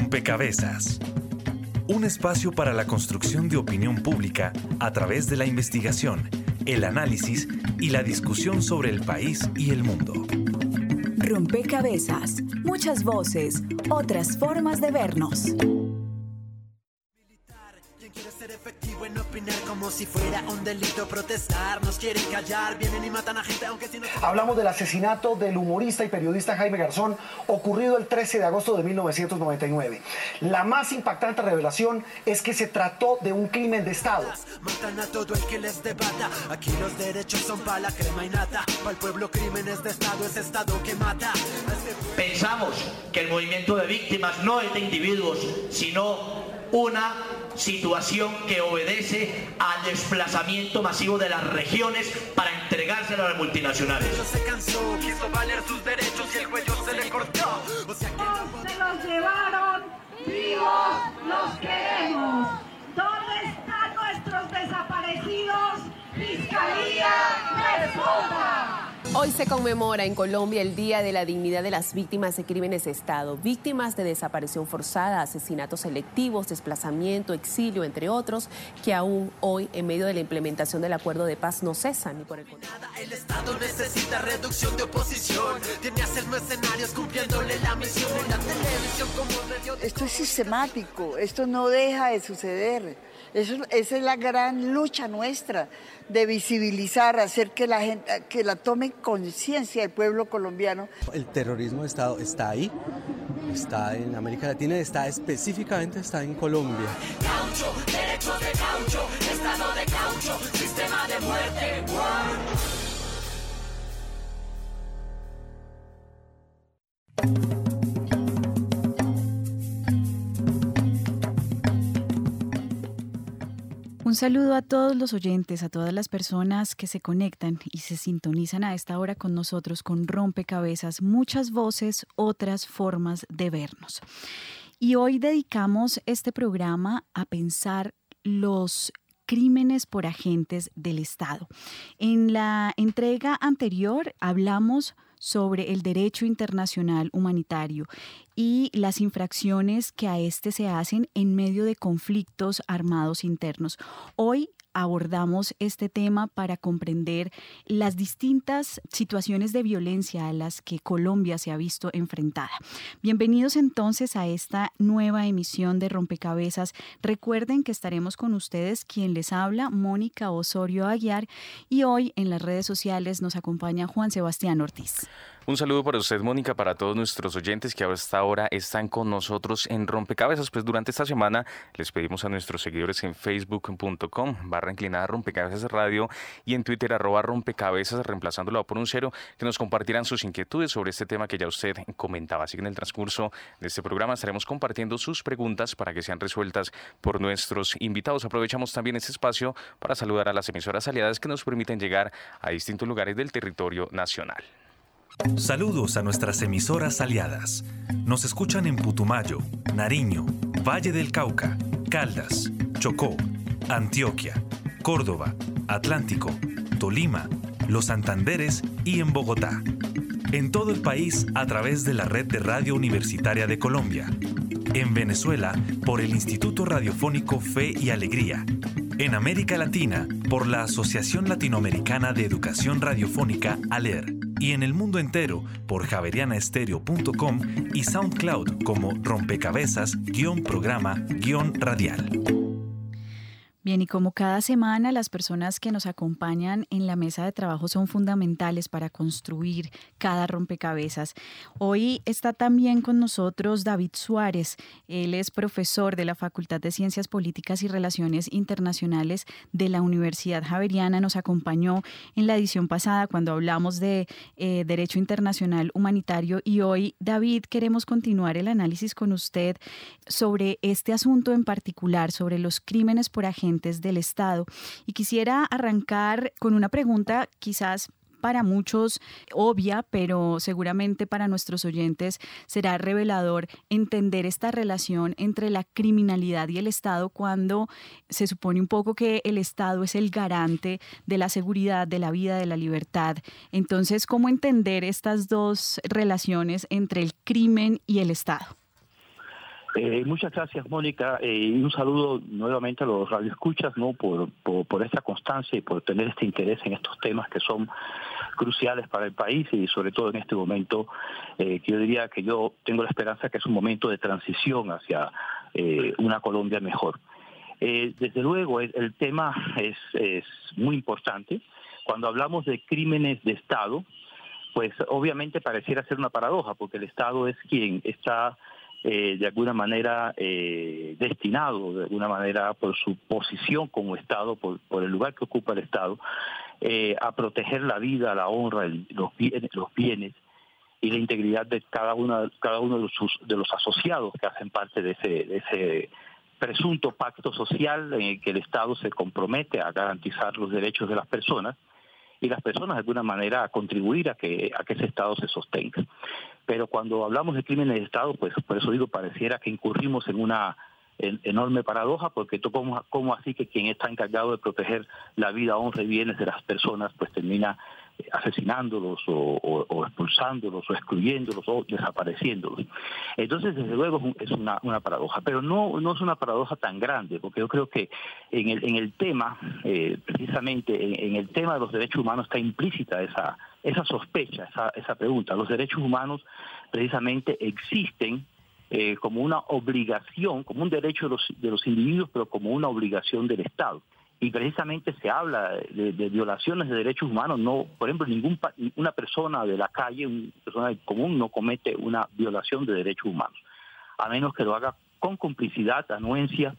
Rompecabezas. Un espacio para la construcción de opinión pública a través de la investigación, el análisis y la discusión sobre el país y el mundo. Rompecabezas, muchas voces, otras formas de vernos. Como si fuera un delito protestar. Nos quieren callar, vienen y matan a gente, aunque si no. Hablamos del asesinato del humorista y periodista Jaime Garzón, ocurrido el 13 de agosto de 1999. La más impactante revelación es que se trató de un crimen de Estado. Matan a todo el que les debata. Aquí los derechos son para la crema y nata. Para el pueblo, crímenes de Estado es Estado que mata. Pensamos que el movimiento de víctimas no es de individuos, sino una situación que obedece al desplazamiento masivo de las regiones para entregárselo a las multinacionales. se cansó, quiso valer sus derechos y el cuello se le cortó. O sea que... se los llevaron, vivos los queremos. ¿Dónde están nuestros desaparecidos? Fiscalía, responda. Hoy se conmemora en Colombia el Día de la Dignidad de las Víctimas de Crímenes de Estado, víctimas de desaparición forzada, asesinatos selectivos, desplazamiento, exilio, entre otros, que aún hoy, en medio de la implementación del acuerdo de paz, no cesan ni por el contrario. El Estado necesita reducción de oposición, tiene a ser mercenarios cumpliéndole la misión en la televisión como Esto es sistemático, esto no deja de suceder. Eso, esa es la gran lucha nuestra de visibilizar, hacer que la gente, que la tome conciencia el pueblo colombiano. El terrorismo de Estado está ahí, está en América Latina, está específicamente está en Colombia. Caucho, derechos de caucho, estado de caucho, sistema de muerte. Saludo a todos los oyentes, a todas las personas que se conectan y se sintonizan a esta hora con nosotros con rompecabezas, muchas voces, otras formas de vernos. Y hoy dedicamos este programa a pensar los crímenes por agentes del Estado. En la entrega anterior hablamos sobre el derecho internacional humanitario y las infracciones que a este se hacen en medio de conflictos armados internos. Hoy abordamos este tema para comprender las distintas situaciones de violencia a las que Colombia se ha visto enfrentada. Bienvenidos entonces a esta nueva emisión de Rompecabezas. Recuerden que estaremos con ustedes quien les habla, Mónica Osorio Aguiar, y hoy en las redes sociales nos acompaña Juan Sebastián Ortiz. Un saludo para usted, Mónica, para todos nuestros oyentes que hasta ahora están con nosotros en Rompecabezas. Pues durante esta semana les pedimos a nuestros seguidores en facebook.com barra inclinada Rompecabezas Radio y en Twitter arroba Rompecabezas, reemplazándolo por un cero, que nos compartieran sus inquietudes sobre este tema que ya usted comentaba. Así que en el transcurso de este programa estaremos compartiendo sus preguntas para que sean resueltas por nuestros invitados. Aprovechamos también este espacio para saludar a las emisoras aliadas que nos permiten llegar a distintos lugares del territorio nacional. Saludos a nuestras emisoras aliadas. Nos escuchan en Putumayo, Nariño, Valle del Cauca, Caldas, Chocó, Antioquia, Córdoba, Atlántico, Tolima, Los Santanderes y en Bogotá. En todo el país a través de la red de Radio Universitaria de Colombia. En Venezuela por el Instituto Radiofónico Fe y Alegría. En América Latina por la Asociación Latinoamericana de Educación Radiofónica ALER y en el mundo entero por javerianaestereo.com y SoundCloud como rompecabezas-programa-radial. Bien, y como cada semana, las personas que nos acompañan en la mesa de trabajo son fundamentales para construir cada rompecabezas. Hoy está también con nosotros David Suárez. Él es profesor de la Facultad de Ciencias Políticas y Relaciones Internacionales de la Universidad Javeriana. Nos acompañó en la edición pasada cuando hablamos de eh, Derecho Internacional Humanitario. Y hoy, David, queremos continuar el análisis con usted sobre este asunto en particular, sobre los crímenes por del Estado. Y quisiera arrancar con una pregunta quizás para muchos obvia, pero seguramente para nuestros oyentes será revelador entender esta relación entre la criminalidad y el Estado cuando se supone un poco que el Estado es el garante de la seguridad, de la vida, de la libertad. Entonces, ¿cómo entender estas dos relaciones entre el crimen y el Estado? Eh, muchas gracias, Mónica, eh, y un saludo nuevamente a los radioescuchas, ¿no? Por, por, esta constancia y por tener este interés en estos temas que son cruciales para el país y sobre todo en este momento eh, que yo diría que yo tengo la esperanza que es un momento de transición hacia una Colombia mejor. desde luego, el, tema es, es muy importante. Cuando hablamos de crímenes de Estado, pues obviamente pareciera ser una paradoja, porque el Estado es quien está eh, de alguna manera eh, destinado, de alguna manera por su posición como Estado, por, el lugar que ocupa el Estado, eh, a proteger la vida, la honra, los, bienes, los bienes y la integridad de cada, una, cada uno de los, de los asociados que hacen parte de ese, de ese presunto pacto social en el que el Estado se compromete a garantizar los derechos de las personas y las personas de alguna manera a contribuir a que, a que ese Estado se sostenga. Pero cuando hablamos de crímenes de Estado, pues por eso digo, pareciera que incurrimos en una enorme paradoja, porque ¿cómo, ¿cómo así que quien está encargado de proteger la vida, honra y bienes de las personas, pues termina asesinándolos o, expulsándolos o excluyéndolos o desapareciéndolos. Entonces, desde luego es una, paradoja, pero no, no es una paradoja tan grande, porque yo creo que en el, en el tema, eh, precisamente en, el tema de los derechos humanos está implícita esa, esa sospecha, esa, esa pregunta. Los derechos humanos precisamente existen eh, como una obligación, como un derecho de los, de los individuos, pero como una obligación del Estado y precisamente se habla de, violaciones de derechos humanos. No, por ejemplo, ningún una persona de la calle, una persona común, no comete una violación de derechos humanos, a menos que lo haga con complicidad, anuencia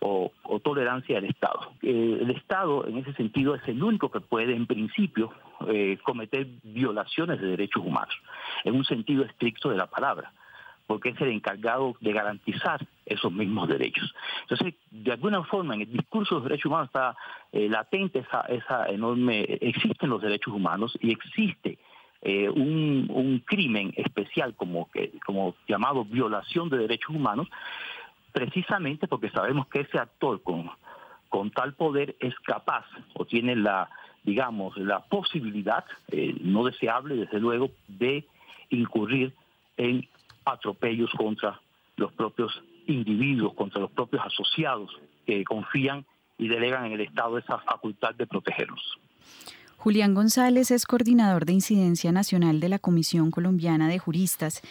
o, tolerancia del Estado. Eh, el Estado, en ese sentido, es el único que puede, en principio, eh, cometer violaciones de derechos humanos, en un sentido estricto de la palabra porque es el encargado de garantizar esos mismos derechos. Entonces, de alguna forma, en el discurso de los derechos humanos está eh, latente esa, esa enorme, existen los derechos humanos y existe eh, un, crimen especial como, que, como llamado violación de derechos humanos, precisamente porque sabemos que ese actor con, con tal poder es capaz o tiene la, digamos, la posibilidad, eh, no deseable desde luego, de incurrir en atropellos contra los propios individuos, contra los propios asociados que confían y delegan en el Estado esa facultad de protegerlos. Julián González es coordinador de incidencia nacional de la Comisión Colombiana de Juristas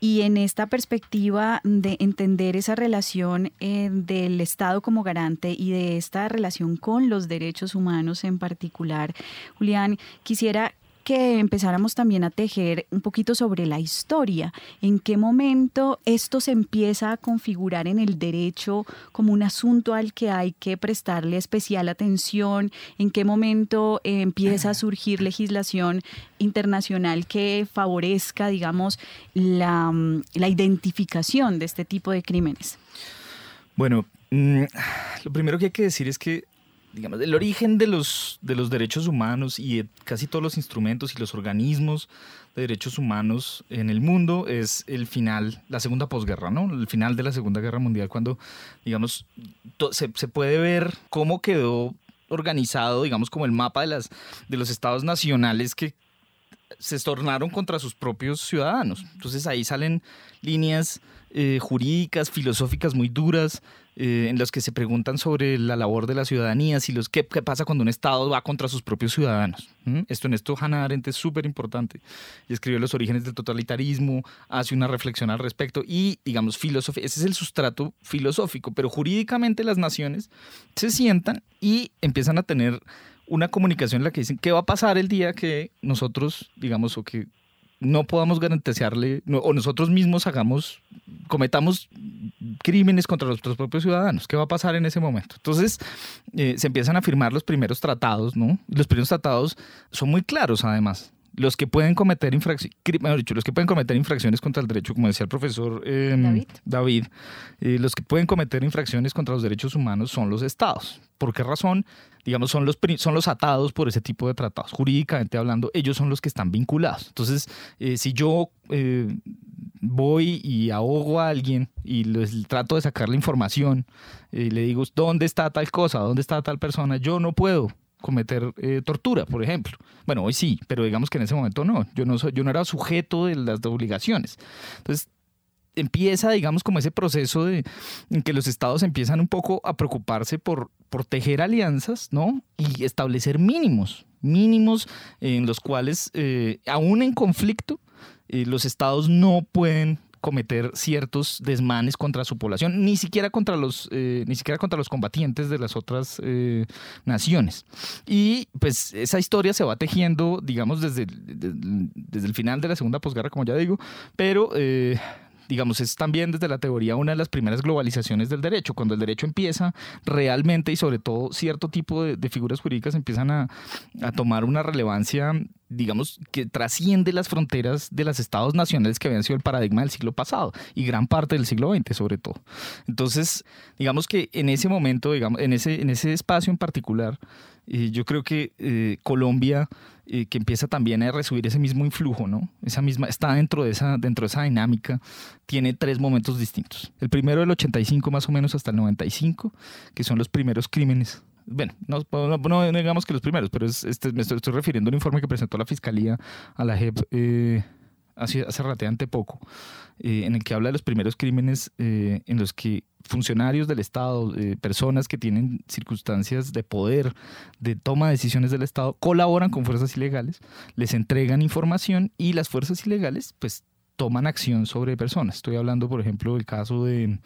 y en esta perspectiva de entender esa relación eh, del Estado como garante y de esta relación con los derechos humanos en particular, Julián, quisiera que empezáramos también a tejer un poquito sobre la historia, en qué momento esto se empieza a configurar en el derecho como un asunto al que hay que prestarle especial atención, en qué momento eh, empieza a surgir legislación internacional que favorezca, digamos, la, la identificación de este tipo de crímenes. Bueno, mm, lo primero que hay que decir es que digamos, el origen de los, de los derechos humanos y casi todos los instrumentos y los organismos de derechos humanos en el mundo es el final, la segunda posguerra, ¿no? El final de la Segunda Guerra Mundial, cuando, digamos, se, se puede ver cómo quedó organizado, digamos, como el mapa de, las, de los estados nacionales que se tornaron contra sus propios ciudadanos. Entonces ahí salen líneas eh, jurídicas, filosóficas muy duras, eh, en las que se preguntan sobre la labor de la ciudadanía, si los, qué, pasa cuando un Estado va contra sus propios ciudadanos. Esto en esto Hannah Arendt es súper importante. Y escribió los orígenes del totalitarismo, hace una reflexión al respecto y, digamos, filosofía. Ese es el sustrato filosófico, pero jurídicamente las naciones se sientan y empiezan a tener una comunicación en la que dicen qué va a pasar el día que nosotros, digamos, o que no podamos garantizarle, o nosotros mismos hagamos, cometamos crímenes contra nuestros propios ciudadanos. ¿Qué va a pasar en ese momento? Entonces, eh, se empiezan a firmar los primeros tratados, ¿no? Los primeros tratados son muy claros, además los que pueden cometer infracciones, los que pueden cometer infracciones contra el derecho, como decía el profesor em, David, eh, los que pueden cometer infracciones contra los derechos humanos son los estados. ¿Por qué razón? Digamos, son los, son los atados por ese tipo de tratados. Jurídicamente hablando, ellos son los que están vinculados. Entonces, eh, si yo eh, voy y ahogo a alguien y les trato de sacar la información y le digo, ¿dónde está tal cosa? ¿Dónde está tal persona? Yo no puedo cometer eh, tortura, por ejemplo. Bueno, hoy sí, pero digamos que en ese momento no. Yo no, soy, yo no era sujeto de las obligaciones. Entonces, empieza, digamos, como ese proceso de, en que los estados empiezan un poco a preocuparse por, por tejer alianzas, ¿no? Y establecer mínimos, mínimos en los cuales, eh, aún en conflicto, eh, los estados no pueden cometer ciertos desmanes contra su población, ni siquiera contra los, eh, ni siquiera contra los combatientes de las otras eh, naciones. Y pues esa historia se va tejiendo, digamos, desde, desde, el final de la segunda posguerra, como ya digo, pero eh, digamos, es también desde la teoría una de las primeras globalizaciones del derecho, cuando el derecho empieza realmente y sobre todo cierto tipo de, figuras jurídicas empiezan a, a, tomar una relevancia, digamos, que trasciende las fronteras de los estados nacionales que habían sido el paradigma del siglo pasado y gran parte del siglo XX sobre todo. Entonces, digamos que en ese momento, digamos, en ese, en ese espacio en particular, eh, yo creo que eh, Colombia eh, que empieza también a recibir ese mismo influjo, ¿no? Esa misma, está dentro de, esa, dentro de esa dinámica, tiene tres momentos distintos. El primero del 85 más o menos hasta el 95, que son los primeros crímenes bueno, no, digamos que los primeros, pero es, este, me estoy, refiriendo a un informe que presentó la Fiscalía a la JEP hace, hace poco, en el que habla de los primeros crímenes en los que funcionarios del Estado, eh, personas que tienen circunstancias de poder, de toma de decisiones del Estado, colaboran con fuerzas ilegales, les entregan información y las fuerzas ilegales pues toman acción sobre personas. Estoy hablando, por ejemplo, del caso de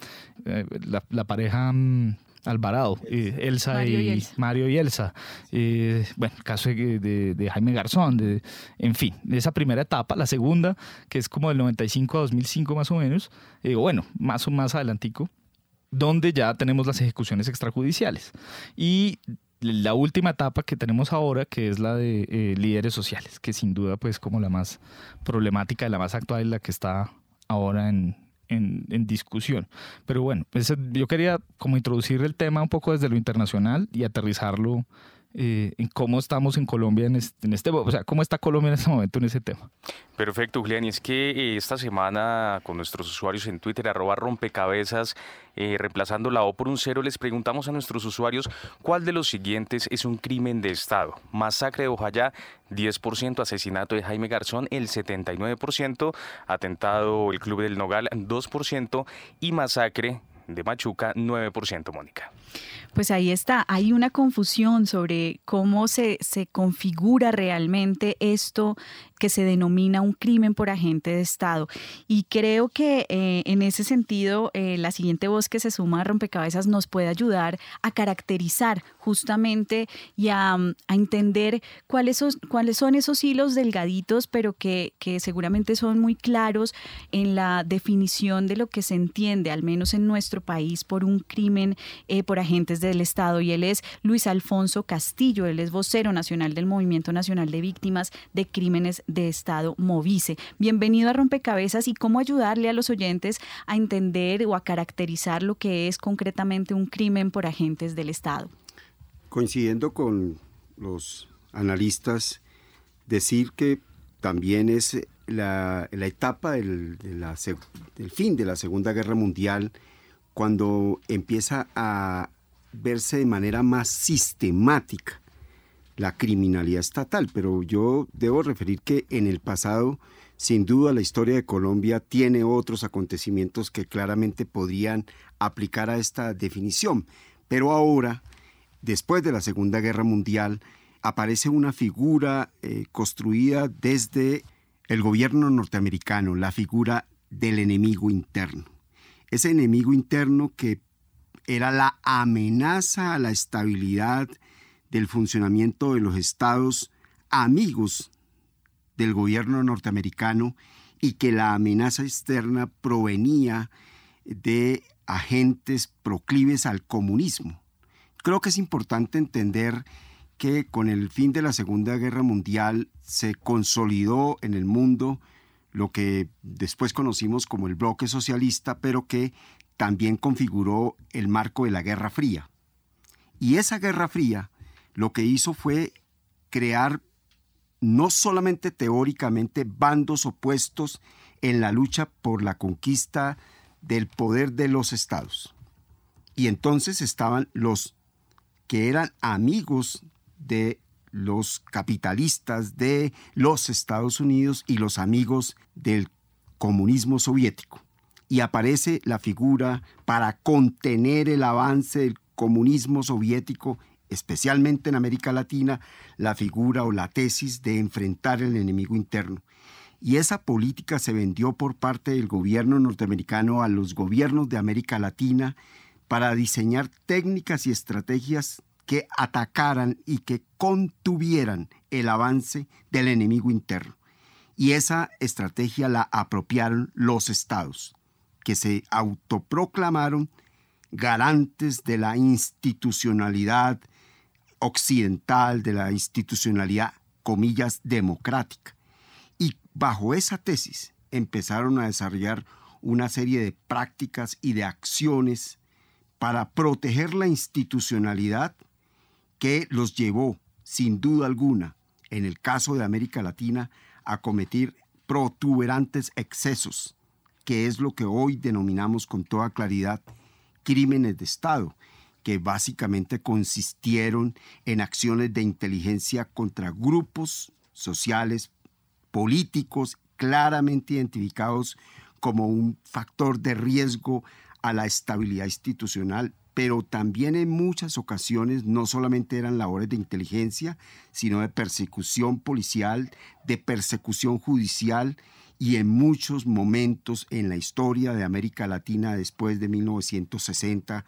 eh, la, pareja mm, Alvarado, eh, Elsa y, Mario y Elsa. bueno, el caso de, Jaime Garzón, de, en fin, de esa primera etapa. La segunda, que es como del 95 a 2005 más o menos, bueno, más o más adelantico, donde ya tenemos las ejecuciones extrajudiciales. Y la última etapa que tenemos ahora, que es la de eh, líderes sociales, que sin duda pues como la más problemática, la más actual, la que está ahora en, en, discusión. Pero bueno, pues, yo quería como introducir el tema un poco desde lo internacional y aterrizarlo eh, en cómo estamos en Colombia en este, en este, o sea, cómo está Colombia en este momento en ese tema. Perfecto, Julián. Y es que eh, esta semana con nuestros usuarios en Twitter, arroba rompecabezas, eh, reemplazando la O por un cero, les preguntamos a nuestros usuarios cuál de los siguientes es un crimen de Estado. Masacre de Ojayá, 10%, asesinato de Jaime Garzón, el 79%, atentado el Club del Nogal, 2%, y masacre de Machuca, 9%, Mónica. Pues ahí está, hay una confusión sobre cómo se, se configura realmente esto que se denomina un crimen por agente de Estado. Y creo que eh, en ese sentido, eh, la siguiente voz que se suma a Rompecabezas nos puede ayudar a caracterizar justamente y a, entender cuáles son, cuáles son esos hilos delgaditos, pero que, que seguramente son muy claros en la definición de lo que se entiende, al menos en nuestro país, por un crimen eh, por agentes del Estado. Y él es Luis Alfonso Castillo, él es vocero nacional del Movimiento Nacional de Víctimas de Crímenes de Estado Movice. Bienvenido a Rompecabezas y cómo ayudarle a los oyentes a entender o a caracterizar lo que es concretamente un crimen por agentes del Estado. Coincidiendo con los analistas, decir que también es la, etapa del, fin de la Segunda Guerra Mundial cuando empieza a verse de manera más sistemática la criminalidad estatal, pero yo debo referir que en el pasado, sin duda, la historia de Colombia tiene otros acontecimientos que claramente podrían aplicar a esta definición. Pero ahora, después de la Segunda Guerra Mundial, aparece una figura eh, construida desde el gobierno norteamericano, la figura del enemigo interno. Ese enemigo interno que era la amenaza a la estabilidad del funcionamiento de los estados amigos del gobierno norteamericano y que la amenaza externa provenía de agentes proclives al comunismo. Creo que es importante entender que con el fin de la Segunda Guerra Mundial se consolidó en el mundo lo que después conocimos como el bloque socialista, pero que también configuró el marco de la Guerra Fría. Y esa Guerra Fría lo que hizo fue crear no solamente teóricamente bandos opuestos en la lucha por la conquista del poder de los estados. Y entonces estaban los que eran amigos de los capitalistas de los Estados Unidos y los amigos del comunismo soviético. y aparece la figura para contener el avance del comunismo soviético, especialmente en América Latina, la figura o la tesis de enfrentar el enemigo interno. Y esa política se vendió por parte del gobierno norteamericano a los gobiernos de América Latina para diseñar técnicas y estrategias que atacaran y que contuvieran el avance del enemigo interno. Y esa estrategia la apropiaron los estados, que se autoproclamaron garantes de la institucionalidad occidental, de la institucionalidad, comillas, democrática. Y bajo esa tesis empezaron a desarrollar una serie de prácticas y de acciones para proteger la institucionalidad que los llevó, sin duda alguna, en el caso de América Latina, a cometer protuberantes excesos, que es lo que hoy denominamos con toda claridad crímenes de Estado, que básicamente consistieron en acciones de inteligencia contra grupos sociales, políticos, claramente identificados como un factor de riesgo a la estabilidad institucional, pero también en muchas ocasiones no solamente eran labores de inteligencia, sino de persecución policial, de persecución judicial y en muchos momentos en la historia de América Latina después de 1960,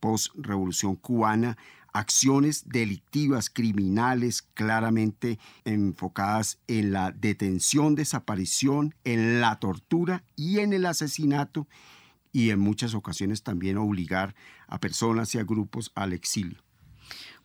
post-revolución cubana, acciones delictivas, criminales, claramente enfocadas en la detención, desaparición, en la tortura y en el asesinato y en muchas ocasiones también obligar a personas y a grupos al exilio.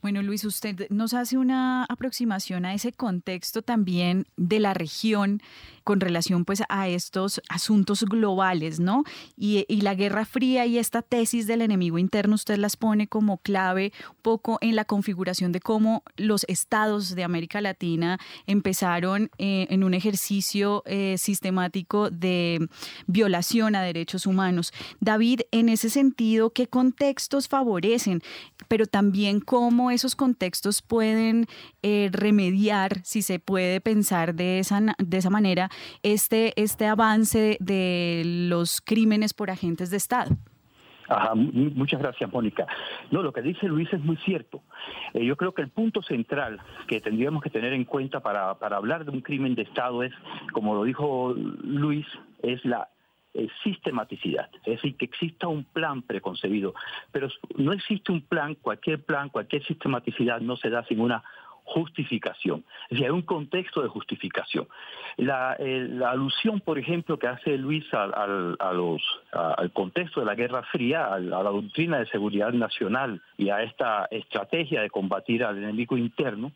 Bueno, Luis, usted nos hace una aproximación a ese contexto también de la región con relación pues a estos asuntos globales, ¿no? Y, la Guerra Fría y esta tesis del enemigo interno usted las pone como clave un poco en la configuración de cómo los estados de América Latina empezaron eh, en un ejercicio eh, sistemático de violación a derechos humanos. David, en ese sentido, ¿qué contextos favorecen? Pero también cómo esos contextos pueden eh, remediar, si se puede pensar de esa, de esa manera, este, este avance de los crímenes por agentes de Estado. muchas gracias, Mónica. No, lo que dice Luis es muy cierto. Eh, yo creo que el punto central que tendríamos que tener en cuenta para hablar de un crimen de Estado es, como lo dijo Luis, es la eh, sistematicidad, es decir, que exista un plan preconcebido. Pero no existe un plan, cualquier plan, cualquier sistematicidad no se da sin una justificación. Es decir, hay un contexto de justificación. La, alusión, por ejemplo, que hace Luis al, los, al contexto de la Guerra Fría, a, la doctrina de seguridad nacional y a esta estrategia de combatir al enemigo interno,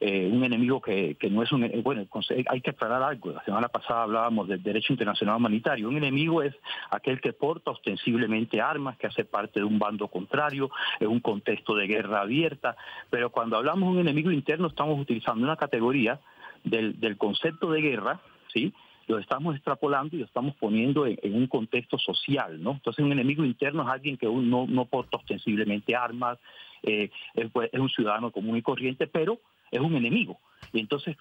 eh, un enemigo que, no es un... Eh, bueno, hay que aclarar algo. La semana pasada hablábamos del derecho internacional humanitario. Un enemigo es aquel que porta ostensiblemente armas, que hace parte de un bando contrario, en un contexto de guerra abierta. Pero cuando hablamos de un enemigo interno estamos utilizando una categoría del, del concepto de guerra, ¿sí?, lo estamos extrapolando y lo estamos poniendo en, un contexto social, ¿no? Entonces un enemigo interno es alguien que no, no porta ostensiblemente armas, eh, es, es, un ciudadano común y corriente, pero es un enemigo. Y entonces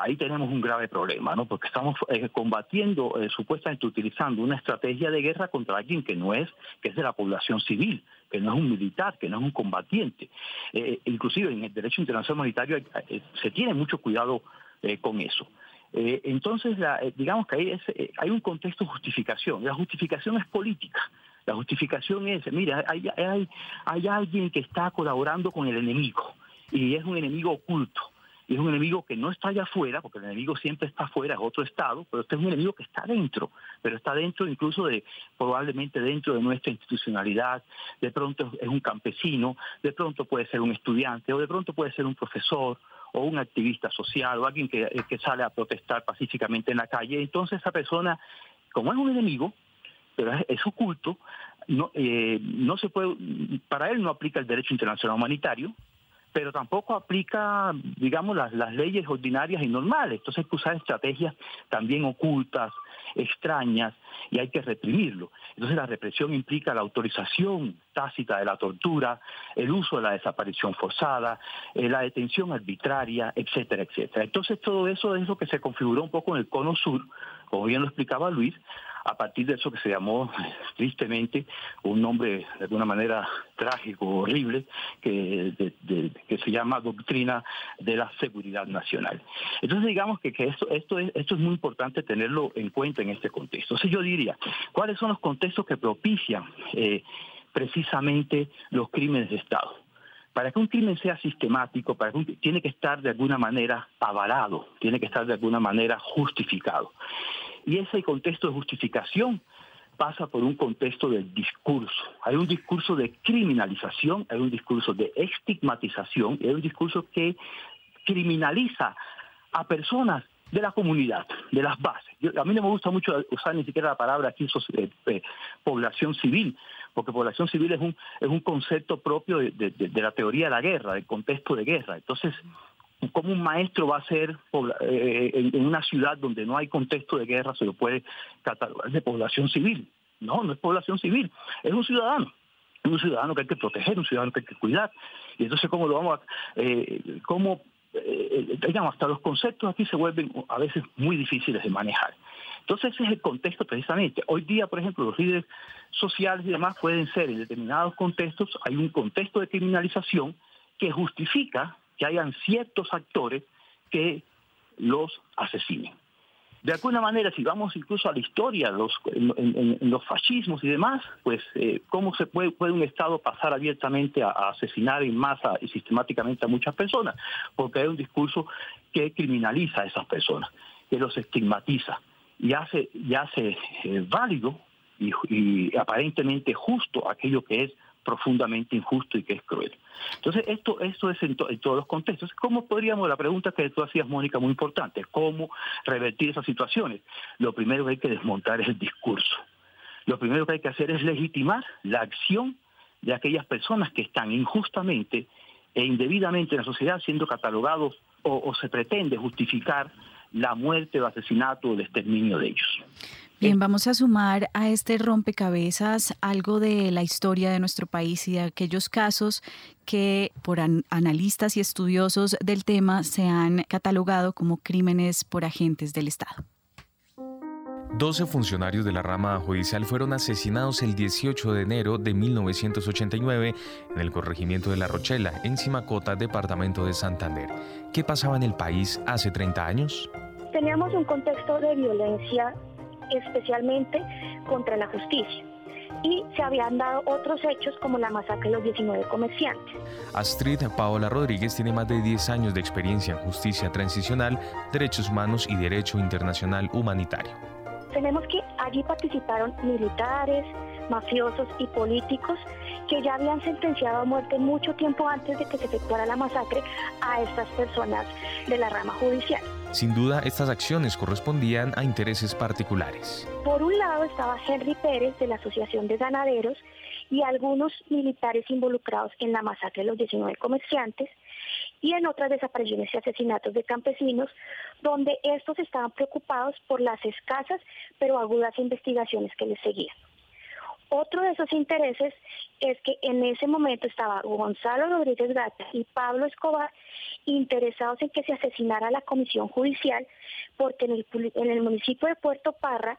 ahí tenemos un grave problema, ¿no? Porque estamos eh, combatiendo, eh, supuestamente utilizando una estrategia de guerra contra alguien que no es, que es de la población civil, que no es un militar, que no es un combatiente. Eh, inclusive en el derecho internacional humanitario se tiene mucho cuidado con eso. entonces, digamos que hay, hay un contexto de justificación. La justificación es política. La justificación es, mira, hay, hay, hay alguien que está colaborando con el enemigo y es un enemigo oculto. Y es un enemigo que no está allá afuera, porque el enemigo siempre está afuera, es otro Estado, pero este es un enemigo que está dentro, pero está dentro incluso de, probablemente dentro de nuestra institucionalidad, de pronto es un campesino, de pronto puede ser un estudiante, o de pronto puede ser un profesor, o un activista social, o alguien que, que sale a protestar pacíficamente en la calle. Entonces esa persona, como es un enemigo, pero es, oculto, no, eh, no se puede, para él no aplica el derecho internacional humanitario, pero tampoco aplica, digamos, las, leyes ordinarias y normales. Entonces hay que usar estrategias también ocultas, extrañas, y hay que reprimirlo. Entonces la represión implica la autorización tácita de la tortura, el uso de la desaparición forzada, eh, la detención arbitraria, etcétera, etcétera. Entonces todo eso es lo que se configuró un poco en el cono sur, como bien lo explicaba Luis, a partir de eso que se llamó tristemente un nombre de alguna manera trágico, horrible, que, que se llama doctrina de la seguridad nacional. Entonces digamos que, que esto, esto, es, esto es muy importante tenerlo en cuenta en este contexto. Entonces yo diría, ¿cuáles son los contextos que propician eh, precisamente los crímenes de Estado? Para que un crimen sea sistemático, para que tiene que estar de alguna manera avalado, tiene que estar de alguna manera justificado. Y ese contexto de justificación pasa por un contexto de discurso. Hay un discurso de criminalización, hay un discurso de estigmatización, hay un discurso que criminaliza a personas de la comunidad, de las bases. a mí no me gusta mucho usar ni siquiera la palabra aquí eh, eh, población civil, porque población civil es un, es un concepto propio de, la teoría de la guerra, del contexto de guerra. Entonces, ¿cómo un maestro va a ser eh, en, una ciudad donde no hay contexto de guerra, se lo puede catalogar de población civil? No, no es población civil, es un ciudadano. Es un ciudadano que hay que proteger, un ciudadano que hay que cuidar. Y entonces, ¿cómo lo vamos a, eh, cómo, eh, digamos, hasta los conceptos aquí se vuelven a veces muy difíciles de manejar. Entonces ese es el contexto precisamente. Hoy día, por ejemplo, los líderes sociales y demás pueden ser en determinados contextos, hay un contexto de criminalización que justifica que hayan ciertos actores que los asesinen. De alguna manera, si vamos incluso a la historia, los, en, los fascismos y demás, pues eh, cómo se puede, un Estado pasar abiertamente a, asesinar en masa y sistemáticamente a muchas personas, porque hay un discurso que criminaliza a esas personas, que los estigmatiza y hace, y hace eh, válido y, aparentemente justo aquello que es profundamente injusto y que es cruel. Entonces, esto, esto es en, todos los contextos. ¿Cómo podríamos, la pregunta que tú hacías, Mónica, muy importante, cómo revertir esas situaciones? Lo primero que hay que desmontar es el discurso. Lo primero que hay que hacer es legitimar la acción de aquellas personas que están injustamente e indebidamente en la sociedad siendo catalogados o se pretende justificar la muerte o asesinato o el exterminio de ellos. Bien, vamos a sumar a este rompecabezas algo de la historia de nuestro país y de aquellos casos que por analistas y estudiosos del tema se han catalogado como crímenes por agentes del Estado. 12 funcionarios de la rama judicial fueron asesinados el 18 de enero de 1989 en el corregimiento de La Rochela, en Simacota, departamento de Santander. ¿Qué pasaba en el país hace 30 años? Teníamos un contexto de violencia especialmente contra la justicia. Y se habían dado otros hechos como la masacre de los 19 comerciantes. Astrid Paola Rodríguez tiene más de 10 años de experiencia en justicia transicional, derechos humanos y derecho internacional humanitario. Tenemos que allí participaron militares, mafiosos y políticos que ya habían sentenciado a muerte mucho tiempo antes de que se efectuara la masacre a estas personas de la rama judicial. Sin duda, estas acciones correspondían a intereses particulares. Por un lado estaba Henry Pérez de la Asociación de Ganaderos y algunos militares involucrados en la masacre de los 19 comerciantes y en otras desapariciones y asesinatos de campesinos, donde estos estaban preocupados por las escasas pero agudas investigaciones que les seguían. Otro de esos intereses es que en ese momento estaba Gonzalo Rodríguez Gata y Pablo Escobar interesados en que se asesinara la comisión judicial, porque en el, en el municipio de Puerto Parra,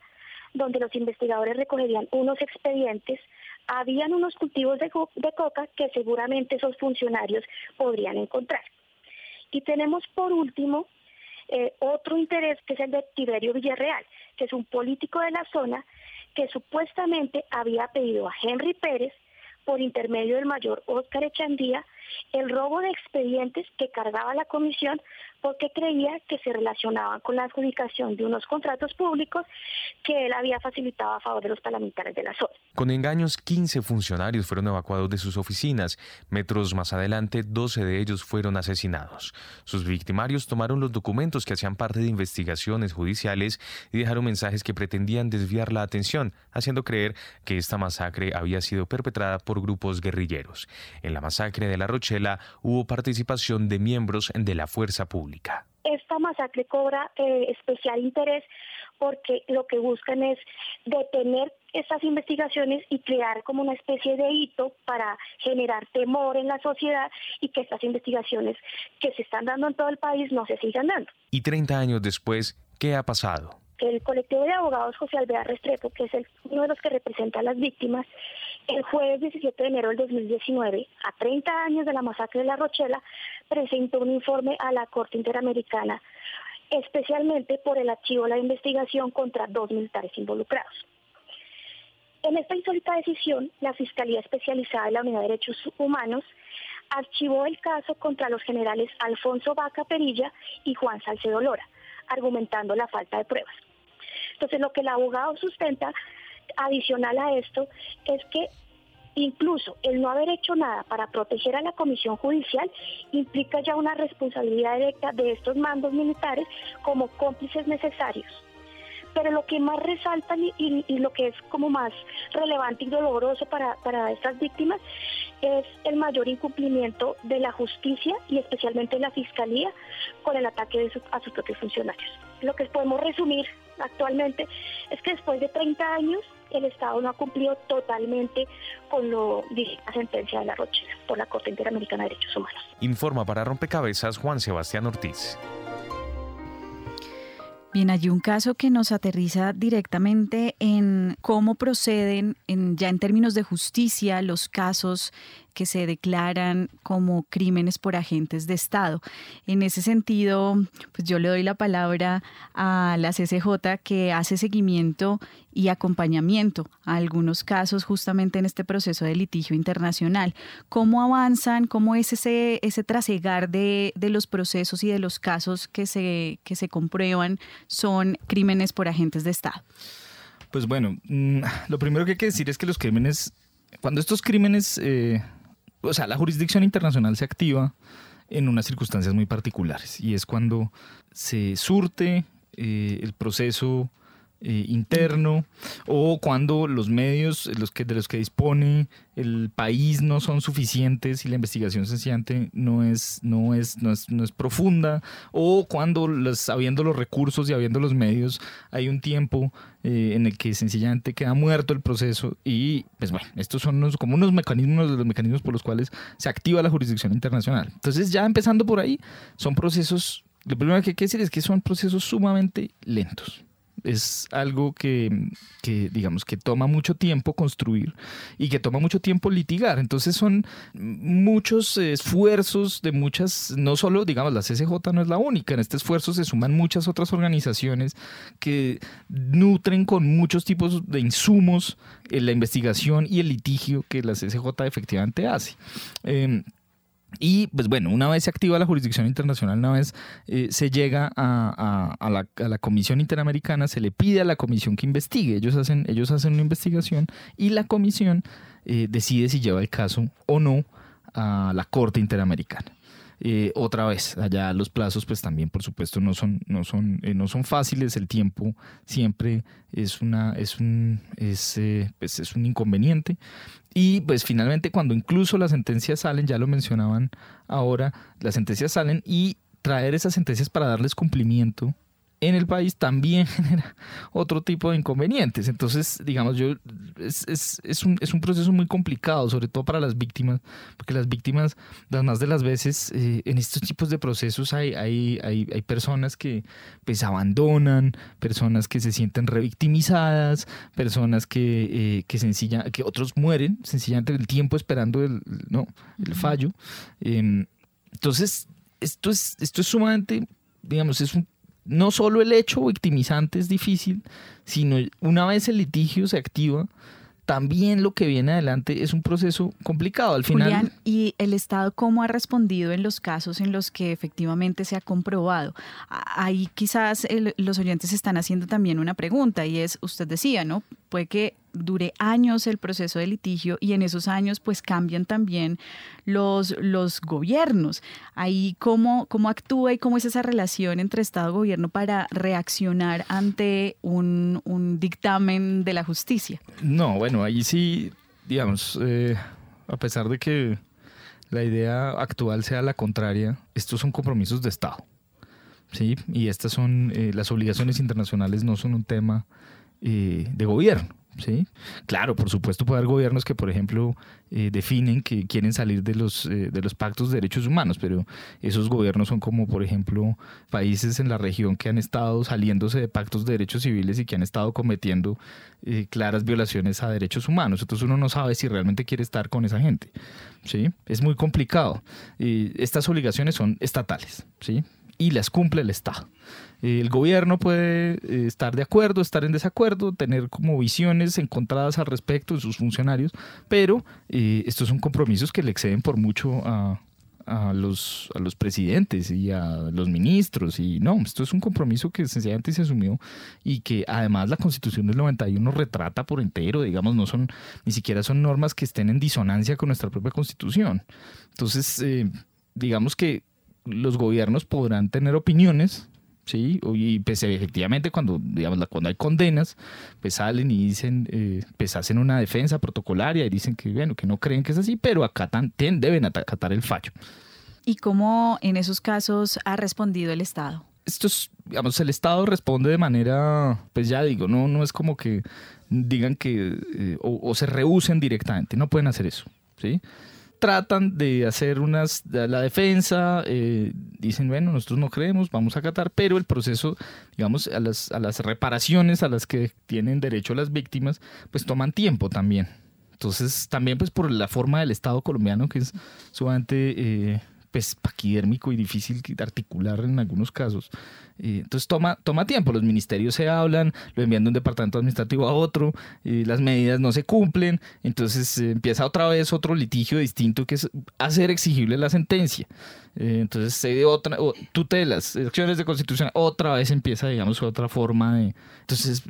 donde los investigadores recogerían unos expedientes, habían unos cultivos de, de coca que seguramente esos funcionarios podrían encontrar. Y tenemos por último eh, otro interés que es el de Tiberio Villarreal, que es un político de la zona que supuestamente había pedido a Henry Pérez por intermedio del mayor Óscar Echandía, el robo de expedientes que cargaba la comisión porque creía que se relacionaban con la adjudicación de unos contratos públicos que él había facilitado a favor de los parlamentarios de la zona. Con engaños, 15 funcionarios fueron evacuados de sus oficinas. Metros más adelante, 12 de ellos fueron asesinados. Sus victimarios tomaron los documentos que hacían parte de investigaciones judiciales y dejaron mensajes que pretendían desviar la atención, haciendo creer que esta masacre había sido perpetrada por grupos guerrilleros. En la masacre de La Rochela hubo participación de miembros de la fuerza pública. Esta masacre cobra eh, especial interés porque lo que buscan es detener estas investigaciones y crear como una especie de hito para generar temor en la sociedad y que estas investigaciones que se están dando en todo el país no se sigan dando. Y 30 años después, ¿qué ha pasado? El colectivo de abogados José Alvear Restrepo, que es uno de los que representa a las víctimas, el jueves 17 de enero del 2019, a 30 años de la masacre de La Rochela, presentó un informe a la Corte Interamericana, especialmente por el archivo de la investigación contra dos militares involucrados. En esta insólita decisión, la Fiscalía Especializada de la Unidad de Derechos Humanos archivó el caso contra los generales Alfonso Vaca Perilla y Juan Salcedo Lora, argumentando la falta de pruebas. Entonces, lo que el abogado sustenta adicional a esto es que incluso el no haber hecho nada para proteger a la comisión judicial implica ya una responsabilidad directa de estos mandos militares como cómplices necesarios. Pero lo que más resalta y, lo que es como más relevante y doloroso para, estas víctimas es el mayor incumplimiento de la justicia y especialmente de la fiscalía con el ataque a sus propios funcionarios. Lo que podemos resumir actualmente es que después de 30 años el Estado no ha cumplido totalmente con lo la sentencia de la Rochela por la Corte Interamericana de Derechos Humanos. Informa para Rompecabezas Juan Sebastián Ortiz. Bien, hay un caso que nos aterriza directamente en cómo proceden en, ya en términos de justicia los casos que se declaran como crímenes por agentes de Estado. En ese sentido, pues yo le doy la palabra a la CCJ que hace seguimiento y acompañamiento a algunos casos justamente en este proceso de litigio internacional. ¿Cómo avanzan? ¿Cómo es ese, ese trasegar de, de los procesos y de los casos que se, que se comprueban son crímenes por agentes de Estado? Pues bueno, mm, lo primero que hay que decir es que los crímenes, cuando estos crímenes eh, o sea, la jurisdicción internacional se activa en unas circunstancias muy particulares y es cuando se surte eh, el proceso eh, interno o cuando los medios los que, de los que dispone el país no son suficientes y la investigación sencillamente no es, no es, no es, no es profunda o cuando los, habiendo los recursos y habiendo los medios hay un tiempo eh, en el que sencillamente queda muerto el proceso y pues bueno, estos son unos, como unos mecanismos los mecanismos por los cuales se activa la jurisdicción internacional. Entonces ya empezando por ahí, son procesos, lo primero que hay que decir es que son procesos sumamente lentos es algo que, digamos, que toma mucho tiempo construir y que toma mucho tiempo litigar. Entonces son muchos esfuerzos de muchas, no solo, digamos, la CCJ no es la única, en este esfuerzo se suman muchas otras organizaciones que nutren con muchos tipos de insumos en la investigación y el litigio que la CCJ efectivamente hace. Em, y pues bueno, una vez se activa la jurisdicción internacional, una vez eh, se llega a, la, Comisión Interamericana, se le pide a la comisión que investigue. Ellos hacen, ellos hacen una investigación y la comisión eh, decide si lleva el caso o no a la Corte Interamericana. Eh, otra vez, allá los plazos pues también por supuesto no son, no son, no son fáciles, el tiempo siempre es, una, es, un, es, pues es un inconveniente. Y pues finalmente cuando incluso las sentencias salen, ya lo mencionaban ahora, las sentencias salen y traer esas sentencias para darles cumplimiento en el país también genera otro tipo de inconvenientes. Entonces, digamos, yo es, es, es, un, es un proceso muy complicado, sobre todo para las víctimas, porque las víctimas, las más de las veces, eh, en estos tipos de procesos hay, hay, hay, hay, personas que pues abandonan, personas que se sienten revictimizadas, personas que, eh, que sencilla, que otros mueren sencillamente el tiempo esperando el, no, el fallo. Em, entonces, esto es, esto es sumamente, digamos, es un no solo el hecho victimizante es difícil, sino una vez el litigio se activa, también lo que viene adelante es un proceso complicado. Al final. ¿y el Estado cómo ha respondido en los casos en los que efectivamente se ha comprobado? Ahí quizás los oyentes están haciendo también una pregunta y es, usted decía, ¿no? Puede que dure años el proceso de litigio y en esos años pues cambian también los, los gobiernos. Ahí cómo, cómo actúa y cómo es esa relación entre Estado y gobierno para reaccionar ante un, dictamen de la justicia. No, bueno, ahí sí, digamos, eh, a pesar de que la idea actual sea la contraria, estos son compromisos de Estado. ¿sí? Y estas son, eh, las obligaciones internacionales no son un tema eh, de gobierno, ¿sí? Claro, por supuesto puede haber gobiernos que, por ejemplo, eh, definen que quieren salir de los, eh, de los pactos de derechos humanos, pero esos gobiernos son como, por ejemplo, países en la región que han estado saliéndose de pactos de derechos civiles y que han estado cometiendo eh, claras violaciones a derechos humanos. Entonces uno no sabe si realmente quiere estar con esa gente, ¿sí? Es muy complicado. estas obligaciones son estatales, ¿sí? Y las cumple el Estado. El gobierno puede eh, estar de acuerdo, estar en desacuerdo, tener como visiones encontradas al respecto de sus funcionarios, pero eh, estos son compromisos que le exceden por mucho a, los, a los presidentes y a los ministros. Y no, esto es un compromiso que sencillamente se asumió y que además la constitución del 91 retrata por entero, digamos, no son, ni siquiera son normas que estén en disonancia con nuestra propia constitución. Entonces, eh, digamos que los gobiernos podrán tener opiniones ¿sí? Y pues efectivamente cuando, digamos, cuando hay condenas, pues salen y dicen, eh, pues hacen una defensa protocolaria y dicen que, bueno, que no creen que es así, pero acatan, deben acatar el fallo. ¿Y cómo en esos casos ha respondido el Estado? Esto es, digamos, el Estado responde de manera, pues ya digo, no, no es como que digan que, eh, o, o se rehúsen directamente, no pueden hacer eso, ¿sí? Tratan de hacer unas, la defensa, eh, dicen, bueno, nosotros no creemos, vamos a acatar, pero el proceso, digamos, a las, a las reparaciones a las que tienen derecho las víctimas, pues toman tiempo también. Entonces, también pues por la forma del Estado colombiano, que es sumamente eh, pues, paquidérmico y difícil de articular en algunos casos. Eh, entonces toma, toma tiempo, los ministerios se hablan, lo envían de un departamento administrativo a otro, y las medidas no se cumplen, entonces eh, empieza otra vez otro litigio distinto que es hacer exigible la sentencia. Eh, entonces se otra tutelas, acciones de constitución, otra vez empieza, digamos, otra forma de, entonces,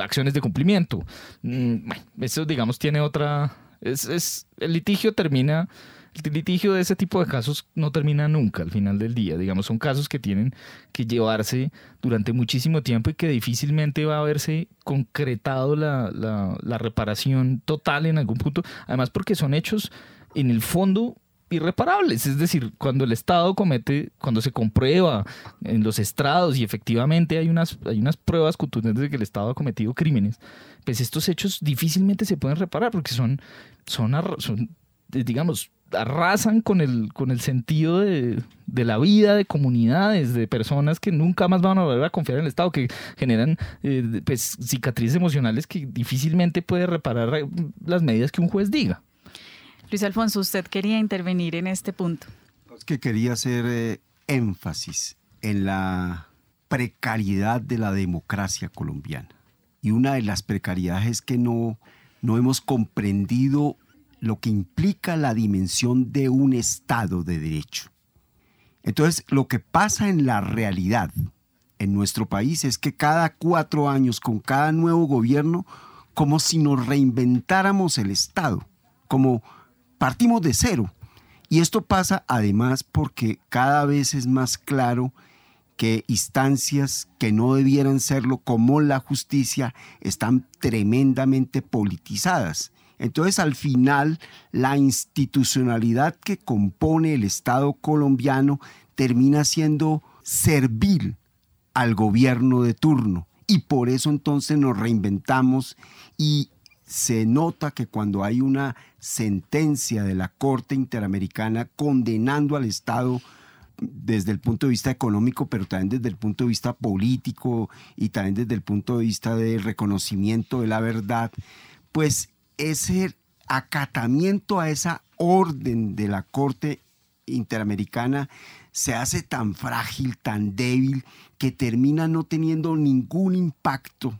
acciones de cumplimiento. Mm, bueno, eso, digamos, tiene otra, es, es, el litigio termina el litigio de ese tipo de casos no termina nunca al final del día. Digamos, son casos que tienen que llevarse durante muchísimo tiempo y que difícilmente va a haberse concretado la, la, reparación total en algún punto. Además, porque son hechos en el fondo irreparables. Es decir, cuando el Estado comete, cuando se comprueba en los estrados y efectivamente hay unas, hay unas pruebas contundentes de que el Estado ha cometido crímenes, pues estos hechos difícilmente se pueden reparar porque son, son digamos, arrasan con el, con el sentido de, la vida, de comunidades, de personas que nunca más van a volver a confiar en el Estado, que generan eh, pues, cicatrices emocionales que difícilmente puede reparar eh, las medidas que un juez diga. Luis Alfonso, usted quería intervenir en este punto. Es que quería hacer eh, énfasis en la precariedad de la democracia colombiana. Y una de las precariedades es que no, no hemos comprendido lo que implica la dimensión de un Estado de Derecho. Entonces, lo que pasa en la realidad en nuestro país es que cada cuatro años, con cada nuevo gobierno, como si nos reinventáramos el Estado, como partimos de cero. Y esto pasa además porque cada vez es más claro que instancias que no debieran serlo, como la justicia, están tremendamente politizadas entonces, al final, la institucionalidad que compone el Estado colombiano termina siendo servil al gobierno de turno. Y por eso entonces nos reinventamos y se nota que cuando hay una sentencia de la Corte Interamericana condenando al Estado desde el punto de vista económico, pero también desde el punto de vista político y también desde el punto de vista del reconocimiento de la verdad, pues ese acatamiento a esa orden de la Corte Interamericana se hace tan frágil, tan débil, que termina no teniendo ningún impacto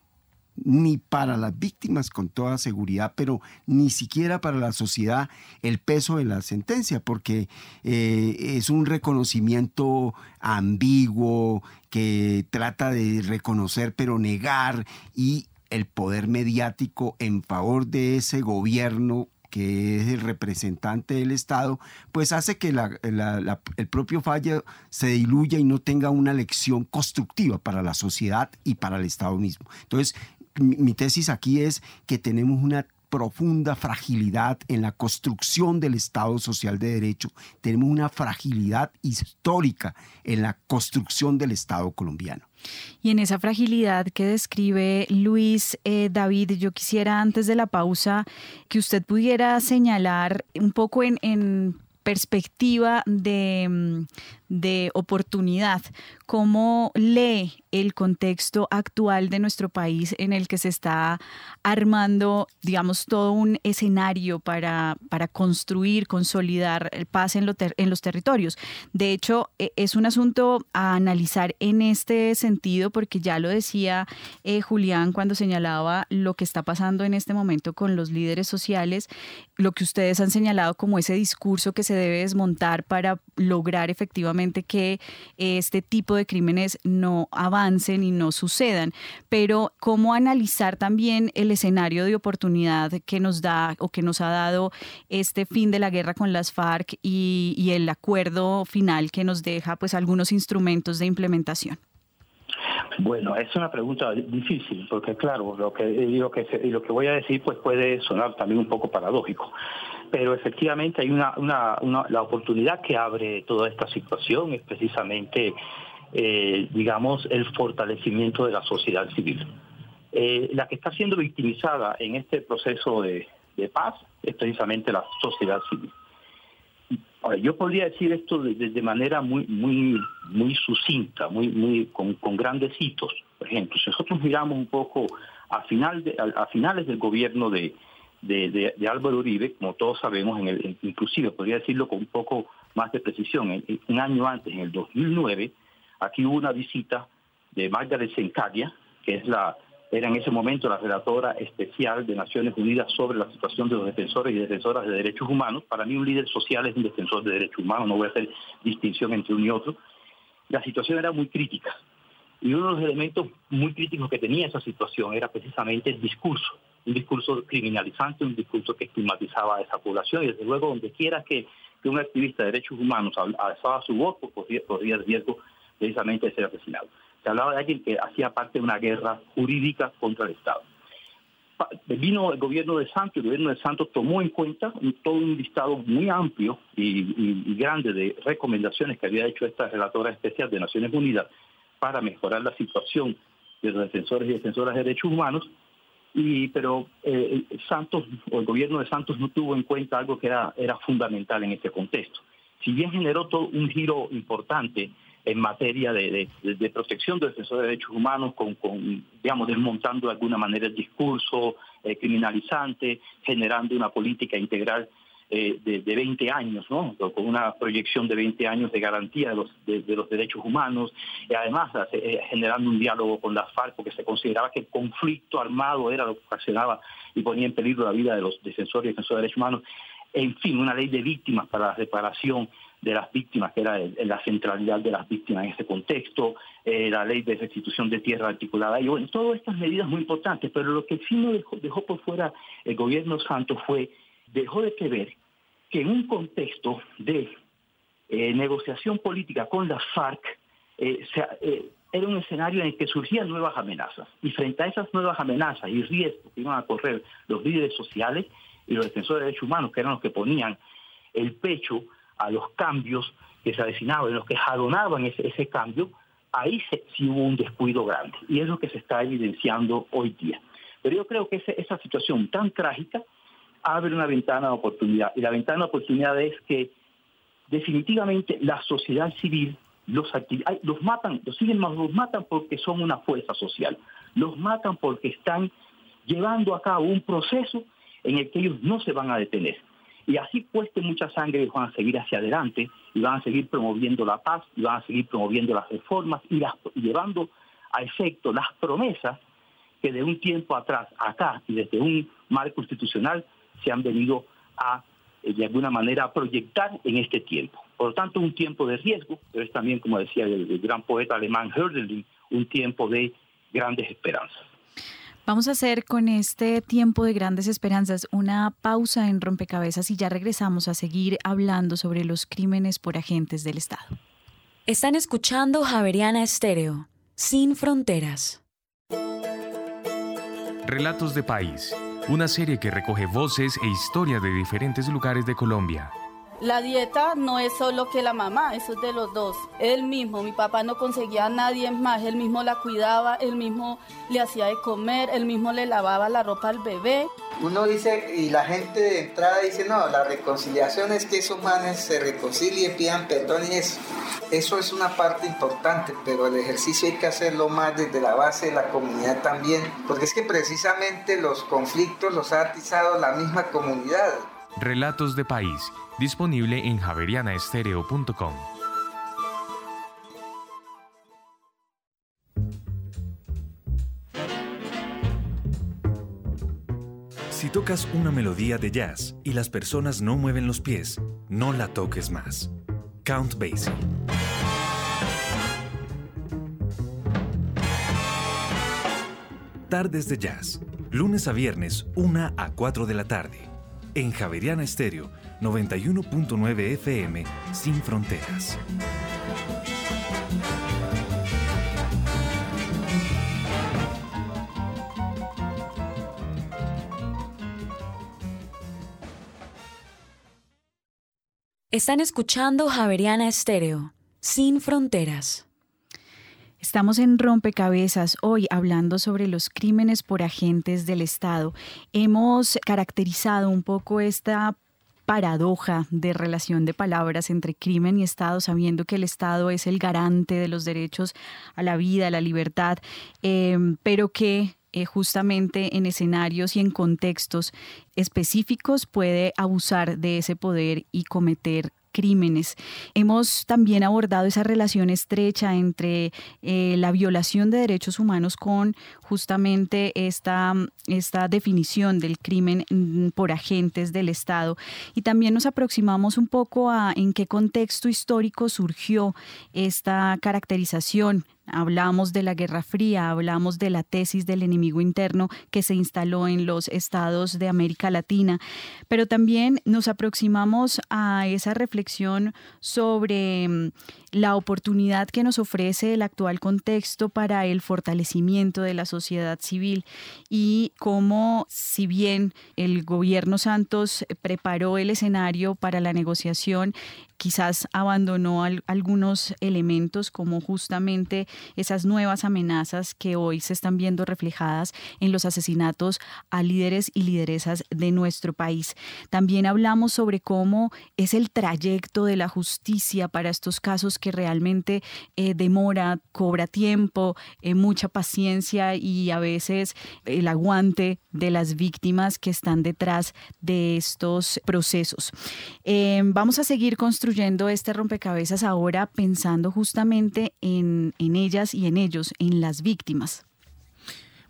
ni para las víctimas con toda seguridad, pero ni siquiera para la sociedad el peso de la sentencia, porque eh, es un reconocimiento ambiguo que trata de reconocer pero negar y el poder mediático en favor de ese gobierno que es el representante del Estado, pues hace que el propio fallo se diluya y no tenga una lección constructiva para la sociedad y para el Estado mismo. Entonces, mi tesis aquí es que tenemos una profunda fragilidad en la construcción del Estado social de derecho, tenemos una fragilidad histórica en la construcción del Estado colombiano. Y en esa fragilidad que describe Luis eh, David, yo quisiera antes de la pausa que usted pudiera señalar un poco en, perspectiva de, mm, de oportunidad, cómo lee el contexto actual de nuestro país en el que se está armando, digamos, todo un escenario para, para construir, consolidar el paz en, en los territorios. De hecho, e, es un asunto a analizar en este sentido, porque ya lo decía eh, Julián cuando señalaba lo que está pasando en este momento con los líderes sociales, lo que ustedes han señalado como ese discurso que se debe desmontar para lograr efectivamente que este tipo de crímenes no avancen y no sucedan, pero cómo analizar también el escenario de oportunidad que nos da o que nos ha dado este fin de la guerra con las FARC y, el acuerdo final que nos deja pues algunos instrumentos de implementación. Bueno, es una pregunta difícil, porque claro, lo que, lo que, lo que voy a decir pues puede sonar también un poco paradójico pero efectivamente hay una, la oportunidad que abre toda esta situación es precisamente, eh, digamos, el fortalecimiento de la sociedad civil. Eh, la que está siendo victimizada en este proceso de, paz es precisamente la sociedad civil. Yo podría decir esto de, manera muy, muy, muy sucinta, muy, muy, con, grandes hitos. Por ejemplo, si nosotros miramos un poco a, final a finales del gobierno de, de, Álvaro Uribe, como todos sabemos, en el, inclusive podría decirlo con un poco más de precisión, un año antes, en el 2009, aquí hubo una visita de Margaret Sencadia, que es la era en ese momento la relatora especial de Naciones Unidas sobre la situación de los defensores y defensoras de derechos humanos. Para mí un líder social es un defensor de derechos humanos, no voy a hacer distinción entre uno y otro. La situación era muy crítica y uno de los elementos muy críticos que tenía esa situación era precisamente el discurso un discurso criminalizante, un discurso que estigmatizaba a esa población y desde luego donde quiera que, un activista de derechos humanos alzaba su voto podría, el riesgo precisamente de ser asesinado. Se hablaba de alguien que hacía parte de una guerra jurídica contra el Estado. Vino el gobierno de Santos, el gobierno de Santos tomó en cuenta todo un listado muy amplio y, grande de recomendaciones que había hecho esta relatora especial de Naciones Unidas para mejorar la situación de los defensores y defensoras de derechos humanos y pero eh, Santos o el gobierno de Santos no tuvo en cuenta algo que era, era fundamental en este contexto. Si bien generó todo un giro importante en materia de, protección de defensores de derechos humanos, con, digamos, desmontando de alguna manera el discurso eh, criminalizante, generando una política integral eh, de, 20 años, ¿no? con una proyección de 20 años de garantía de los, de, los derechos humanos, y además eh, generando un diálogo con la FARC, porque se consideraba que el conflicto armado era lo que ocasionaba y ponía en peligro la vida de los defensores y defensores de derechos humanos. En fin, una ley de víctimas para la reparación de las víctimas, que era la centralidad de las víctimas en ese contexto, eh, la ley de restitución de tierra articulada, y bueno, todas estas medidas muy importantes, pero lo que sí no dejó, dejó por fuera el gobierno Santos fue, dejó de prever que en un contexto de eh, negociación política con la FARC eh, eh, era un escenario en el que surgían nuevas amenazas. Y frente a esas nuevas amenazas y riesgos que iban a correr los líderes sociales y los defensores de derechos humanos, que eran los que ponían el pecho a los cambios que se avecinaban, los que jadonaban ese, cambio, ahí sí hubo un descuido grande. Y es lo que se está evidenciando hoy día. Pero yo creo que esa situación tan trágica abre una ventana de oportunidad. Y la ventana de oportunidad es que definitivamente la sociedad civil los, los matan, los siguen los matan porque son una fuerza social. Los matan porque están llevando a cabo un proceso en el que ellos no se van a detener. Y así cueste mucha sangre, van a seguir hacia adelante y van a seguir promoviendo la paz y van a seguir promoviendo las reformas y, las, llevando a efecto las promesas que de un tiempo atrás, acá y desde un marco institucional, se han venido a, eh, de alguna manera, a proyectar en este tiempo. Por lo tanto, un tiempo de riesgo, pero es también, como decía el, gran poeta alemán Hölderlin, un tiempo de grandes esperanzas. Vamos a hacer con este tiempo de grandes esperanzas una pausa en rompecabezas y ya regresamos a seguir hablando sobre los crímenes por agentes del Estado. Están escuchando Javeriana Estéreo, sin fronteras. Relatos de país una serie que recoge voces e historias de diferentes lugares de Colombia. La dieta no es solo que la mamá, eso es de los dos. Él mismo, mi papá no conseguía a nadie más, él mismo la cuidaba, él mismo le hacía de comer, él mismo le lavaba la ropa al bebé. Uno dice, y la gente de entrada dice, no, la reconciliación es que esos manes se reconcilien, pidan perdón y eso. Eso es una parte importante, pero el ejercicio hay que hacerlo más desde la base de la comunidad también, porque es que precisamente los conflictos los ha atizado la misma comunidad. Relatos de País, disponible en javerianaestereo.com. Si tocas una melodía de jazz y las personas no mueven los pies, no la toques más. Count Basie. Tardes de Jazz, lunes a viernes, 1 a 4 de la tarde en Javeriana Estéreo 91.9 FM sin fronteras. Están escuchando Javeriana Estéreo, sin fronteras. Estamos en Rompecabezas hoy hablando sobre los crímenes por agentes del Estado. Hemos caracterizado un poco esta paradoja de relación de palabras entre crimen y Estado, sabiendo que el Estado es el garante de los derechos a la vida, a la libertad, eh, pero que eh, justamente en escenarios y en contextos específicos puede abusar de ese poder y cometer crímenes. Hemos también abordado esa relación estrecha entre eh, la violación de derechos humanos con justamente esta, esta definición del crimen mm, por agentes del Estado. Y también nos aproximamos un poco a en qué contexto histórico surgió esta caracterización Hablamos de la Guerra Fría, hablamos de la tesis del enemigo interno que se instaló en los estados de América Latina, pero también nos aproximamos a esa reflexión sobre mm, la oportunidad que nos ofrece el actual contexto para el fortalecimiento de la sociedad civil y cómo, si bien el gobierno Santos preparó el escenario para la negociación, quizás abandonó algunos elementos como justamente esas nuevas amenazas que hoy se están viendo reflejadas en los asesinatos a líderes y lideresas de nuestro país. También hablamos sobre cómo es el trayecto de la justicia para estos casos que realmente eh, demora, cobra tiempo, eh, mucha paciencia y a veces el aguante de las víctimas que están detrás de estos procesos. Eh, vamos a seguir construyendo este rompecabezas ahora pensando justamente en, en ellas y en ellos, en las víctimas.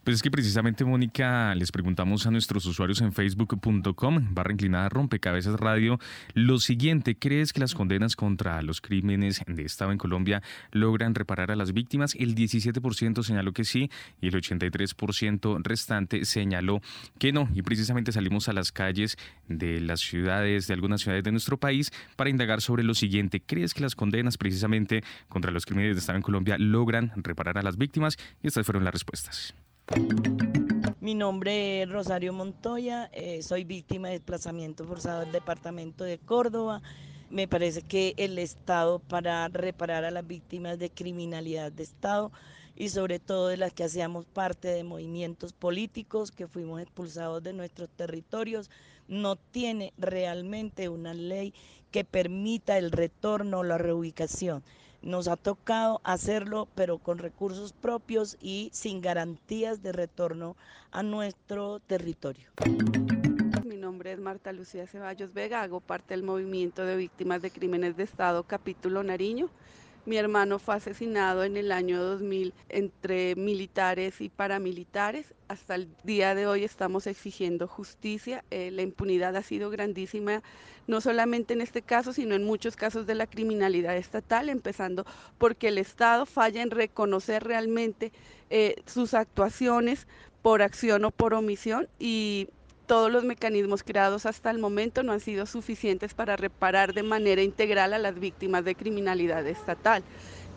Pues es que precisamente, Mónica, les preguntamos a nuestros usuarios en facebook.com, barra inclinada rompecabezas radio, lo siguiente, ¿crees que las condenas contra los crímenes de Estado en Colombia logran reparar a las víctimas? El 17% señaló que sí y el 83% restante señaló que no. Y precisamente salimos a las calles de las ciudades, de algunas ciudades de nuestro país, para indagar sobre lo siguiente. ¿Crees que las condenas precisamente contra los crímenes de Estado en Colombia logran reparar a las víctimas? Y estas fueron las respuestas. Mi nombre es Rosario Montoya, eh, soy víctima de desplazamiento forzado del departamento de Córdoba. Me parece que el Estado para reparar a las víctimas de criminalidad de Estado y sobre todo de las que hacíamos parte de movimientos políticos que fuimos expulsados de nuestros territorios, no tiene realmente una ley que permita el retorno o la reubicación. Nos ha tocado hacerlo, pero con recursos propios y sin garantías de retorno a nuestro territorio. Mi nombre es Marta Lucía Ceballos Vega, hago parte del movimiento de víctimas de crímenes de Estado, capítulo Nariño. Mi hermano fue asesinado en el año 2000 entre militares y paramilitares. Hasta el día de hoy estamos exigiendo justicia. Eh, la impunidad ha sido grandísima, no solamente en este caso, sino en muchos casos de la criminalidad estatal, empezando porque el Estado falla en reconocer realmente eh, sus actuaciones por acción o por omisión y todos los mecanismos creados hasta el momento no han sido suficientes para reparar de manera integral a las víctimas de criminalidad estatal.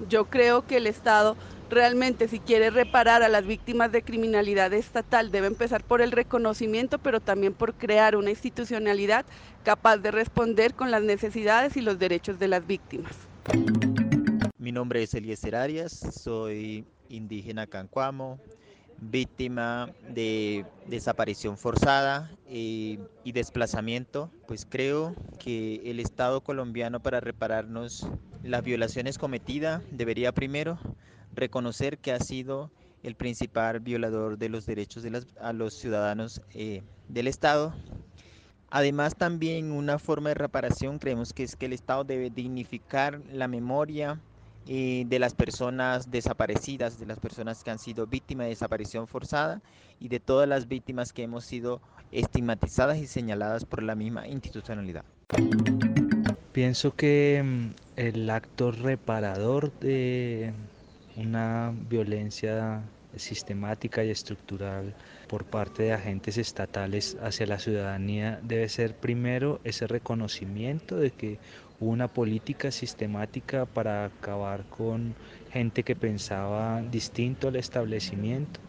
Yo creo que el Estado realmente si quiere reparar a las víctimas de criminalidad estatal debe empezar por el reconocimiento, pero también por crear una institucionalidad capaz de responder con las necesidades y los derechos de las víctimas. Mi nombre es Eliezer Arias, soy indígena cancuamo, víctima de desaparición forzada y, y, desplazamiento, pues creo que el Estado colombiano para repararnos las violaciones cometidas debería primero reconocer que ha sido el principal violador de los derechos de a los ciudadanos eh, del Estado. Además también una forma de reparación creemos que es que el Estado debe dignificar la memoria eh, de las personas desaparecidas, de las personas que han sido víctimas de desaparición forzada y de todas las víctimas que hemos sido estigmatizadas y señaladas por la misma institucionalidad. Pienso que mm, el acto reparador de una violencia sistemática y estructural por parte de agentes estatales hacia la ciudadanía debe ser primero ese reconocimiento de que una política sistemática para acabar con gente que pensaba distinto al establecimiento.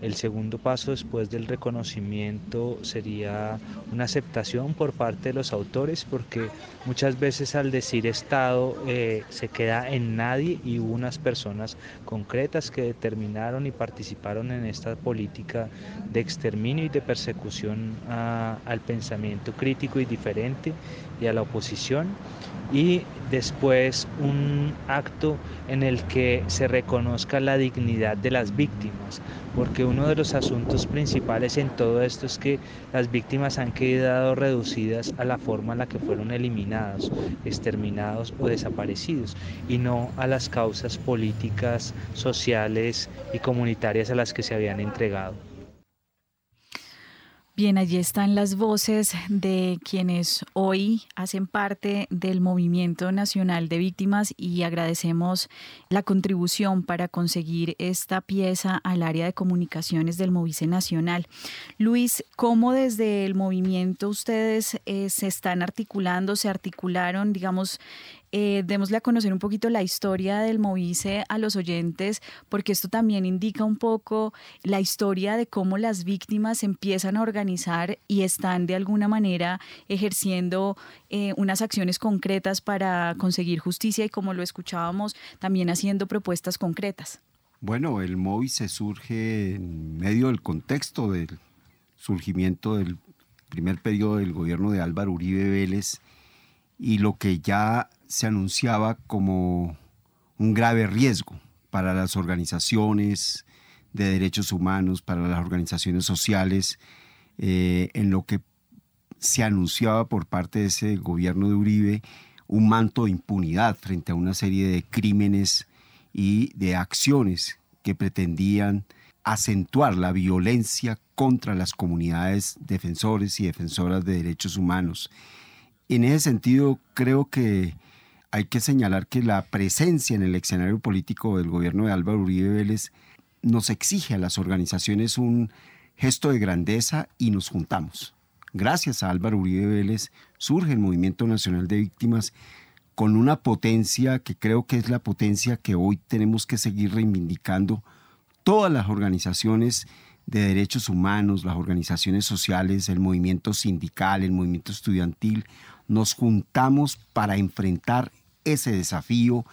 El segundo paso después del reconocimiento sería una aceptación por parte de los autores porque muchas veces al decir Estado eh, se queda en nadie y unas personas concretas que determinaron y participaron en esta política de exterminio y de persecución al pensamiento crítico y diferente a la oposición y después un acto en el que se reconozca la dignidad de las víctimas, porque uno de los asuntos principales en todo esto es que las víctimas han quedado reducidas a la forma en la que fueron eliminados, exterminados o desaparecidos, y no a las causas políticas, sociales y comunitarias a las que se habían entregado. Bien, allí están las voces de quienes hoy hacen parte del Movimiento Nacional de Víctimas y agradecemos la contribución para conseguir esta pieza al área de comunicaciones del Movice Nacional. Luis, ¿cómo desde el movimiento ustedes eh, se están articulando, se articularon, digamos, eh, démosle a conocer un poquito la historia del Movice a los oyentes, porque esto también indica un poco la historia de cómo las víctimas empiezan a organizar y están de alguna manera ejerciendo eh, unas acciones concretas para conseguir justicia y como lo escuchábamos, también haciendo propuestas concretas. Bueno, el Movice surge en medio del contexto del surgimiento del primer periodo del gobierno de Álvaro Uribe Vélez y lo que ya se anunciaba como un grave riesgo para las organizaciones de derechos humanos, para las organizaciones sociales, eh, en lo que se anunciaba por parte de ese gobierno de Uribe un manto de impunidad frente a una serie de crímenes y de acciones que pretendían acentuar la violencia contra las comunidades defensores y defensoras de derechos humanos. En ese sentido, creo que hay que señalar que la presencia en el escenario político del gobierno de Álvaro Uribe Vélez nos exige a las organizaciones un gesto de grandeza y nos juntamos. Gracias a Álvaro Uribe Vélez surge el Movimiento Nacional de Víctimas con una potencia que creo que es la potencia que hoy tenemos que seguir reivindicando todas las organizaciones de derechos humanos, las organizaciones sociales, el movimiento sindical, el movimiento estudiantil, nos juntamos para enfrentar ese desafío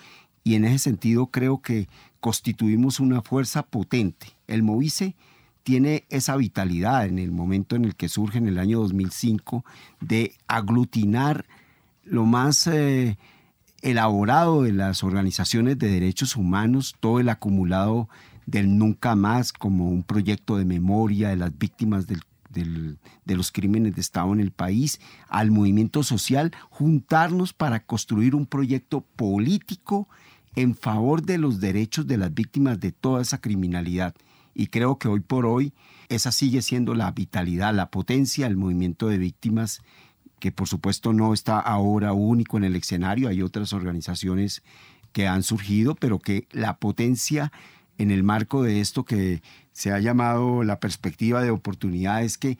y en ese sentido creo que constituimos una fuerza potente. El Movice tiene esa vitalidad en el momento en el que surge en el año 2005 de aglutinar lo más eh, elaborado de las organizaciones de derechos humanos, todo el acumulado del nunca más como un proyecto de memoria de las víctimas del de los crímenes de Estado en el país, al movimiento social, juntarnos para construir un proyecto político en favor de los derechos de las víctimas de toda esa criminalidad. Y creo que hoy por hoy esa sigue siendo la vitalidad, la potencia del movimiento de víctimas, que por supuesto no está ahora único en el escenario, hay otras organizaciones que han surgido, pero que la potencia en el marco de esto que se ha llamado la perspectiva de oportunidad es que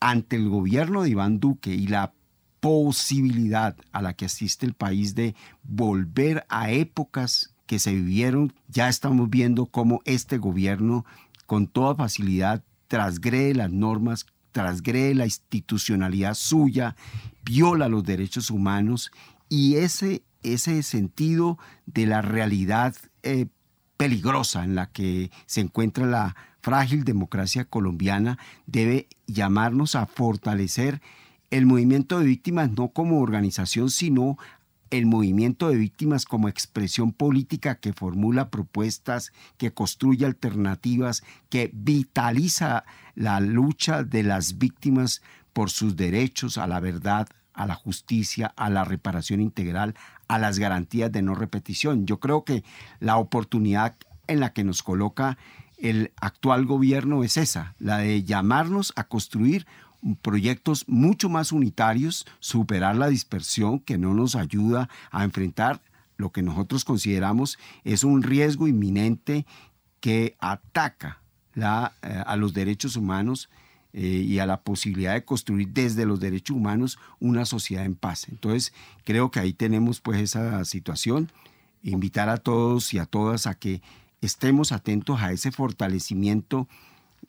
ante el gobierno de Iván Duque y la posibilidad a la que asiste el país de volver a épocas que se vivieron, ya estamos viendo cómo este gobierno con toda facilidad transgrede las normas, transgrede la institucionalidad suya, viola los derechos humanos y ese, ese sentido de la realidad eh, peligrosa en la que se encuentra la frágil democracia colombiana debe llamarnos a fortalecer el movimiento de víctimas no como organización, sino el movimiento de víctimas como expresión política que formula propuestas, que construye alternativas, que vitaliza la lucha de las víctimas por sus derechos a la verdad, a la justicia, a la reparación integral, a las garantías de no repetición. Yo creo que la oportunidad en la que nos coloca el actual gobierno es esa, la de llamarnos a construir proyectos mucho más unitarios, superar la dispersión que no nos ayuda a enfrentar lo que nosotros consideramos es un riesgo inminente que ataca eh, a los derechos humanos eh, y a la posibilidad de construir desde los derechos humanos una sociedad en paz. Entonces, creo que ahí tenemos pues esa situación. Invitar a todos y a todas a que estemos atentos a ese fortalecimiento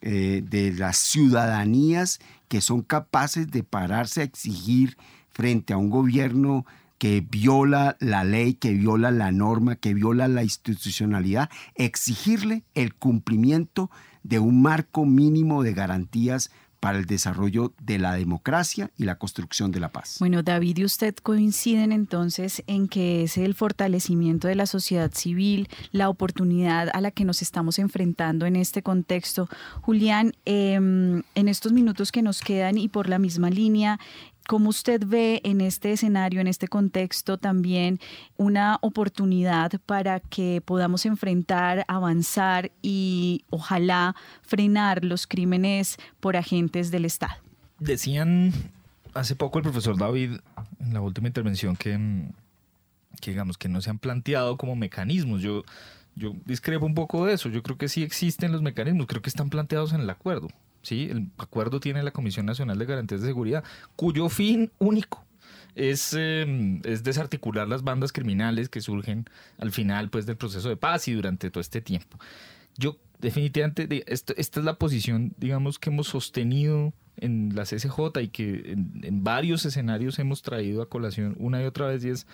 eh, de las ciudadanías que son capaces de pararse a exigir frente a un gobierno que viola la ley, que viola la norma, que viola la institucionalidad, exigirle el cumplimiento de un marco mínimo de garantías para el desarrollo de la democracia y la construcción de la paz. Bueno, David y usted coinciden entonces en que es el fortalecimiento de la sociedad civil, la oportunidad a la que nos estamos enfrentando en este contexto. Julián, em, en estos minutos que nos quedan y por la misma línea, ¿Cómo usted ve en este escenario, en este contexto también una oportunidad para que podamos enfrentar, avanzar y ojalá frenar los crímenes por agentes del Estado? Decían hace poco el profesor David en la última intervención que, que digamos que no se han planteado como mecanismos. Yo, yo discrepo un poco de eso. Yo creo que sí existen los mecanismos, creo que están planteados en el acuerdo. ¿Sí? El acuerdo tiene la Comisión Nacional de Garantías de Seguridad, cuyo fin único es, em, es, desarticular las bandas criminales que surgen al final pues, del proceso de paz y durante todo este tiempo. Yo definitivamente, esta es la posición, digamos, que hemos sostenido en la CSJ y que en, varios escenarios hemos traído a colación una y otra vez y es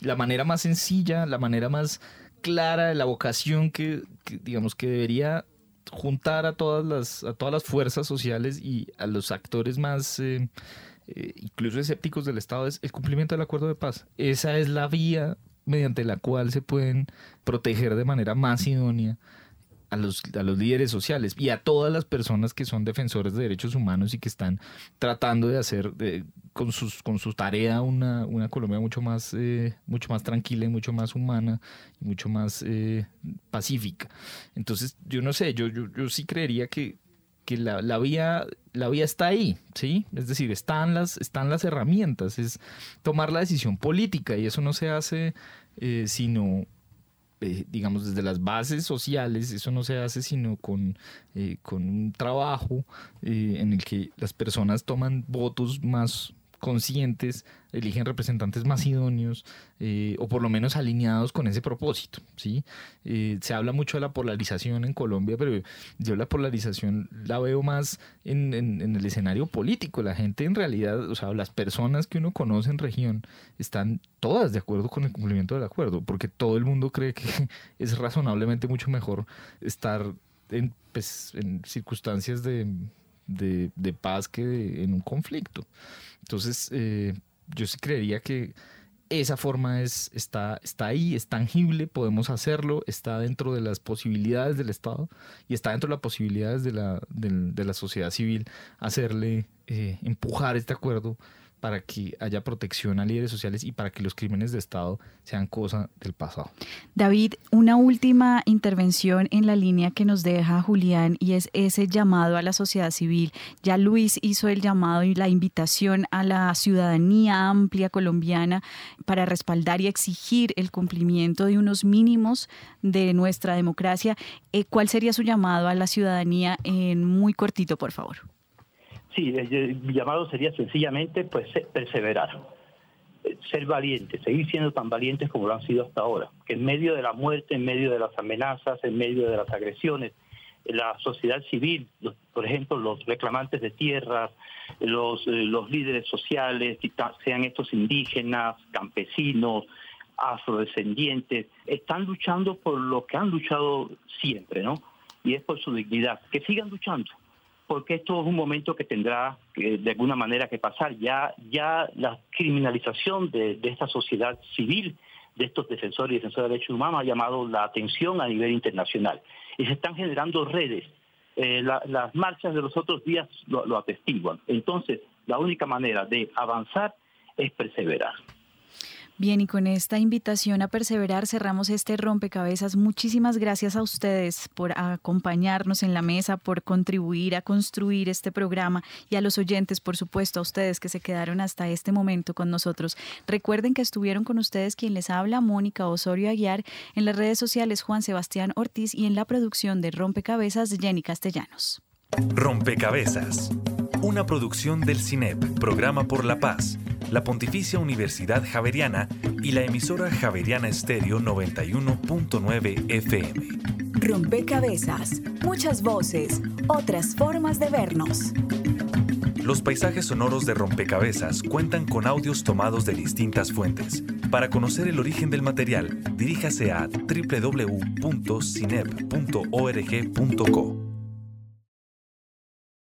la manera más sencilla, la manera más clara la vocación que digamos que debería juntar a todas las, a todas las fuerzas sociales y a los actores más eh, eh, incluso escépticos del Estado es el cumplimiento del acuerdo de paz. Esa es la vía mediante la cual se pueden proteger de manera más idónea a los, a los líderes sociales y a todas las personas que son defensores de derechos humanos y que están tratando de hacer con, sus, con su tarea una, una Colombia mucho más, eh, mucho más tranquila y mucho más humana y mucho más eh, pacífica. Entonces, yo no sé, yo, yo, yo sí creería que, que la, la, vía, la vía está ahí, ¿sí? Es decir, están las, están las herramientas, es tomar la decisión política y eso no se hace eh, sino digamos, desde las bases sociales, eso no se hace sino con, con un trabajo en el que las personas toman votos más conscientes, eligen representantes más idóneos eh, o por lo menos alineados con ese propósito. ¿sí? Eh, se habla mucho de la polarización en Colombia, pero yo la polarización la veo más en, el escenario político. La gente en realidad, o sea, las personas que uno conoce en región están todas de acuerdo con el cumplimiento del acuerdo, porque todo el mundo cree que es razonablemente mucho mejor estar en, pues, en circunstancias de de, paz que en un conflicto. Entonces, eh, yo sí creería que esa forma es, está, está ahí, es tangible, podemos hacerlo, está dentro de las posibilidades del Estado y está dentro de las posibilidades de la, de, la sociedad civil hacerle, eh, empujar este acuerdo para que haya protección a líderes sociales y para que los crímenes de Estado sean cosa del pasado. David, una última intervención en la línea que nos deja Julián y es ese llamado a la sociedad civil. Ya Luis hizo el llamado y la invitación a la ciudadanía amplia colombiana para respaldar y exigir el cumplimiento de unos mínimos de nuestra democracia. Eh, ¿Cuál sería su llamado a la ciudadanía en muy cortito, por favor? Sí, el llamado sería sencillamente pues perseverar. ser valientes, seguir siendo tan valientes como lo han sido hasta ahora, que en medio de la muerte, en medio de las amenazas, en medio de las agresiones, la sociedad civil, por ejemplo, los reclamantes de tierras, los, eh, los líderes sociales, sean estos indígenas, campesinos, afrodescendientes, están luchando por lo que han luchado siempre, ¿no? Y es por su dignidad. Que sigan luchando, porque esto es un momento que tendrá que, de alguna manera que pasar. Ya, ya la criminalización de, esta sociedad civil, de estos defensores y defensores de derechos humanos, ha llamado la atención a nivel internacional. Y se están generando redes. Eh, las marchas de los otros días lo atestiguan. Entonces, la única manera de avanzar es perseverar. Bien, y con esta invitación a perseverar cerramos este rompecabezas. Muchísimas gracias a ustedes por acompañarnos en la mesa, por contribuir a construir este programa y a los oyentes, por supuesto, a ustedes que se quedaron hasta este momento con nosotros. Recuerden que estuvieron con ustedes quien les habla, Mónica Osorio Aguiar, en las redes sociales Juan Sebastián Ortiz y en la producción de Rompecabezas Jenny Castellanos. Rompecabezas, una producción del CINEP, Programa por la Paz la Pontificia Universidad Javeriana y la emisora Javeriana Estéreo 91.9 FM. Rompecabezas, muchas voces, otras formas de vernos. Los paisajes sonoros de Rompecabezas cuentan con audios tomados de distintas fuentes. Para conocer el origen del material, diríjase a www.cinep.org.co.